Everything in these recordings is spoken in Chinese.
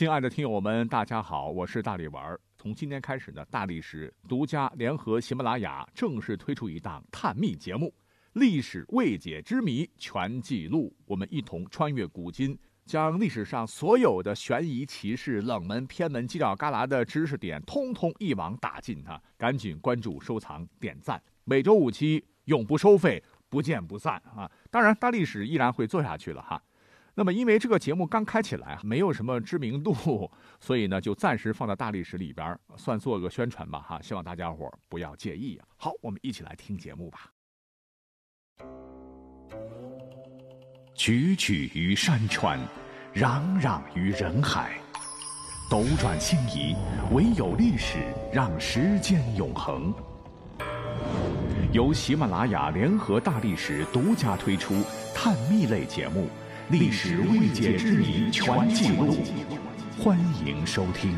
亲爱的听友们，大家好，我是大力丸。从今天开始呢，大历史独家联合喜马拉雅正式推出一档探秘节目《历史未解之谜全记录》，我们一同穿越古今，将历史上所有的悬疑奇事、冷门偏门、犄角旮旯的知识点，通通一网打尽啊！赶紧关注、收藏、点赞，每周五期，永不收费，不见不散啊！当然，大历史依然会做下去了哈。那么，因为这个节目刚开起来，没有什么知名度，所以呢，就暂时放在大历史里边，算做个宣传吧，哈，希望大家伙不要介意啊。好，我们一起来听节目吧。踽踽于山川，攘攘于人海，斗转星移，唯有历史让时间永恒。由喜马拉雅联合大历史独家推出探秘类节目。历史未解之谜全记录，欢迎收听。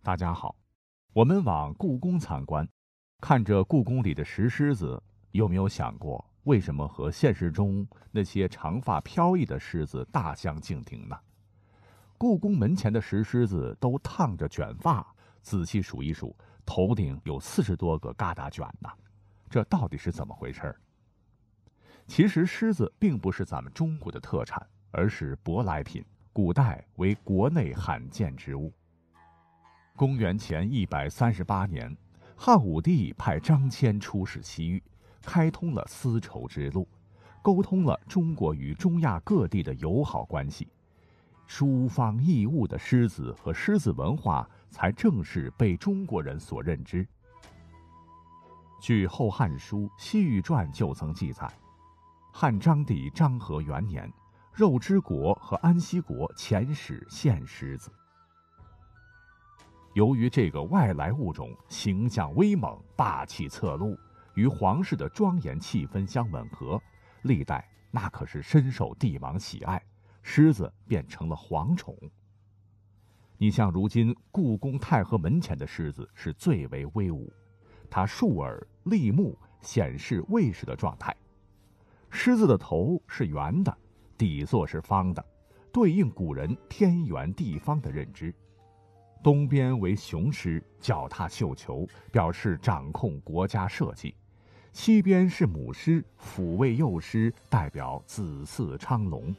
大家好，我们往故宫参观，看着故宫里的石狮子，有没有想过为什么和现实中那些长发飘逸的狮子大相径庭呢？故宫门前的石狮子都烫着卷发，仔细数一数，头顶有四十多个疙瘩卷呢，这到底是怎么回事儿？其实狮子并不是咱们中国的特产，而是舶来品，古代为国内罕见之物。公元前一百三十八年，汉武帝派张骞出使西域，开通了丝绸之路，沟通了中国与中亚各地的友好关系，殊方异物的狮子和狮子文化才正式被中国人所认知。据《后汉书·西域传》就曾记载。汉章帝章和元年，肉之国和安息国遣使献狮子。由于这个外来物种形象威猛、霸气侧露，与皇室的庄严气氛相吻合，历代那可是深受帝王喜爱，狮子便成了皇宠。你像如今故宫太和门前的狮子是最为威武，它竖耳立目，显示卫士的状态。狮子的头是圆的，底座是方的，对应古人天圆地方的认知。东边为雄狮，脚踏绣球，表示掌控国家社稷；西边是母狮，抚慰幼狮，代表子嗣昌隆。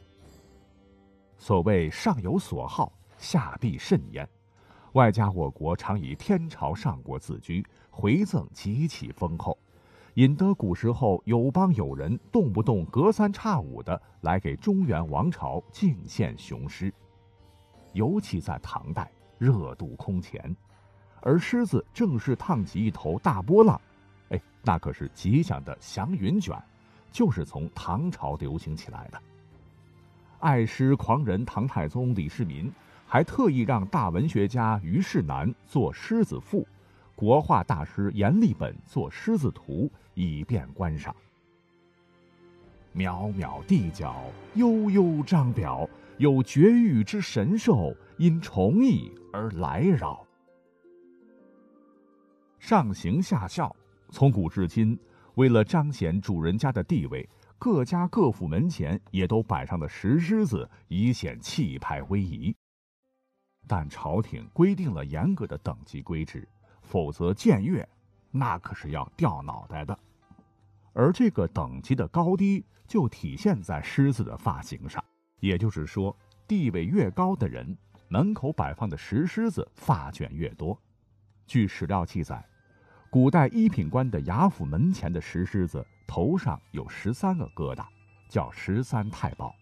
所谓上有所好，下必甚焉。外加我国常以天朝上国自居，回赠极其丰厚。引得古时候有邦有人动不动隔三差五的来给中原王朝敬献雄狮，尤其在唐代热度空前，而狮子正是烫起一头大波浪，哎，那可是吉祥的祥云卷，就是从唐朝流行起来的。爱狮狂人唐太宗李世民还特意让大文学家虞世南做狮子赋。国画大师阎立本作狮子图，以便观赏。渺渺地角，悠悠张表，有绝域之神兽，因崇义而来扰。上行下效，从古至今，为了彰显主人家的地位，各家各府门前也都摆上了石狮子，以显气派威仪。但朝廷规定了严格的等级规制。否则僭越，那可是要掉脑袋的。而这个等级的高低，就体现在狮子的发型上。也就是说，地位越高的人，门口摆放的石狮子发卷越多。据史料记载，古代一品官的衙府门前的石狮子头上有十三个疙瘩，叫十三太保。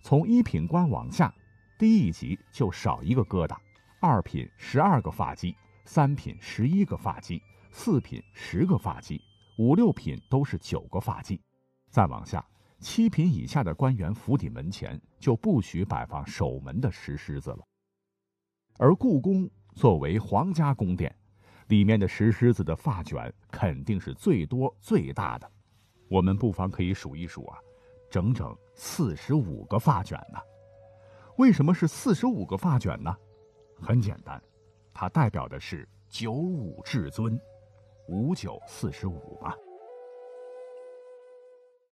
从一品官往下，低一级就少一个疙瘩，二品十二个发髻。三品十一个发髻，四品十个发髻，五六品都是九个发髻。再往下，七品以下的官员府邸门前就不许摆放守门的石狮子了。而故宫作为皇家宫殿，里面的石狮子的发卷肯定是最多最大的。我们不妨可以数一数啊，整整四十五个发卷呢。为什么是四十五个发卷呢？很简单。它代表的是九五至尊，五九四十五嘛。